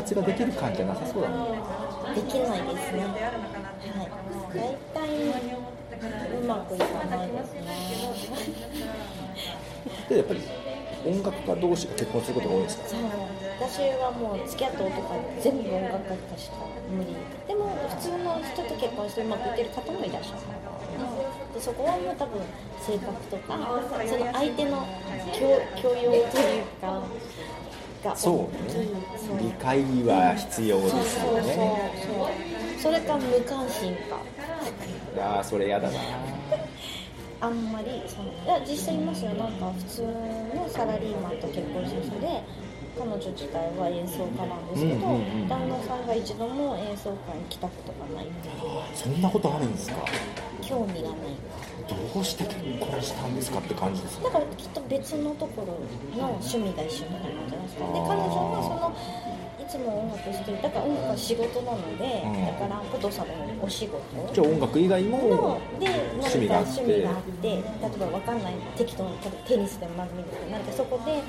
活ができる感じゃなさそうだもんね。できないですね。はい。大体うまくいかないですね。でやっぱり音楽家同士が結婚することが多いんですか？私はもう付き合った男は全部音楽家しか無理。でも普通の人と結婚してうまくいってる方もいらっしゃる。でそこはもう多分性格とかその相手の教教養というかがそうね。そう。理解は必要ですよそうそうそうねそう。それか無関心か。ああそれやだな。あんまりそのいや実際いますよ。なんか普通のサラリーマンと結婚してる人で彼女自体は演奏家なんですけど、うんうんうん旦那さんが一度も演奏会に来たことがないっていうそんなことあるんですか？興味がないどうして結婚したんですかって感じですね。だからきっと別のところの趣味が一緒になるんじゃないですか。で彼女はそのいつも音楽してるだから音楽は仕事なので、うん。だからポトさんのお仕事じゃあ音楽以外も趣味があって。例えばわかんない適当にテニスでも何でもいいんですけどなんかそこで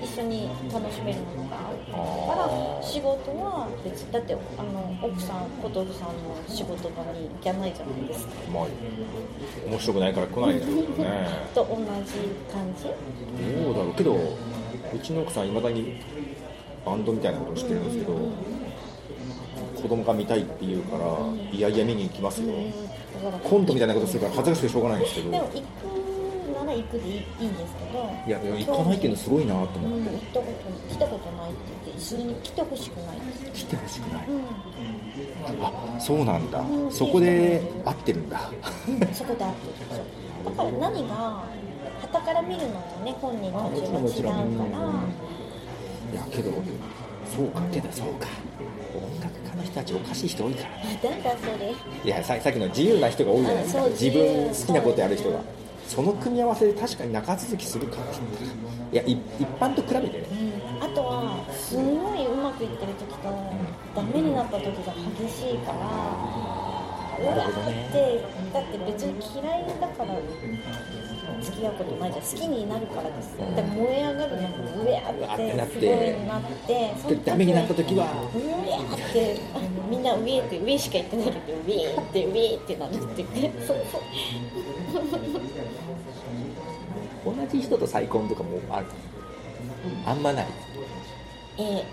一緒に楽しめるものがあるから仕事は別だってあの奥さんポトフさんの仕事場に行かないじゃないですか。まあ面白くないから来ないだろうねと同じ感じどうだろうけどうちの奥さんいまだにバンドみたいなことをしてるんですけど子供が見たいって言うからいやいや見に行きますようんコントみたいなことするから恥ずかしくてしょうがないんですけどでも行くら行くでいいいいんですけど。いや行かないっていうのすごいなとうん思って。行ったこと来たことないって言ってそれに来てほしくない。です来てほしくない。うん。あそうなんだ。うん。そこで会ってるんだ。うんそこで会ってる。だから何が傍から見るのとね本人たちは違うから。いやけどそうかけどそうか。音楽家の人たちおかしい人多いからね。なんだそれ。いやささっきの自由な人が多いじゃないですか。自分好きなことやる人がその組み合わせで確かに長続きするかっい。やい一般と比べてね。うん。あとはすごいうまくいってる時とダメになった時が激しいからうわなるほだって別に嫌いだから付き合うことないじゃん。好きになるからですよ。で燃え上がるのもうわーってすごいなってダメになった時はうわーってみんな上って上しか言ってないけど上って上ってなるって言ってそう。そう同じ人と再婚とかもある？あんまない。えー、だダ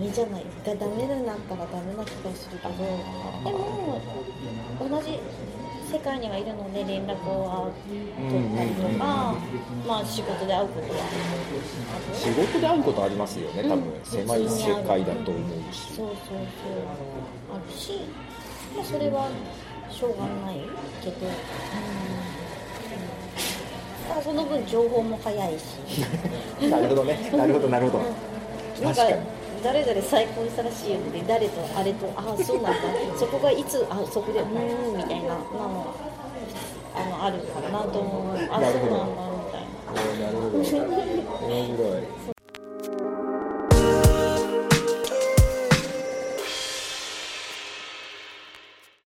メじゃない。ですかダメになったらダメな気がするけどでも同じ世界にはいるので連絡を取ったりとか、まあ仕事で会うことはあ仕る事で会うことありますよね多分、うん狭い世界だと思うし。そうそうそう。あるし、まあ、それはしょうがないけど、うん、だからその分情報も早いし。なるほどね。なるほどなるほど。なんか確かに誰々再婚したらしいよって誰とあれとああそうなんだそこがいつあそこでうーんみたいななのあのあるからなと思うあそうなんだみたいな。なるほど面白い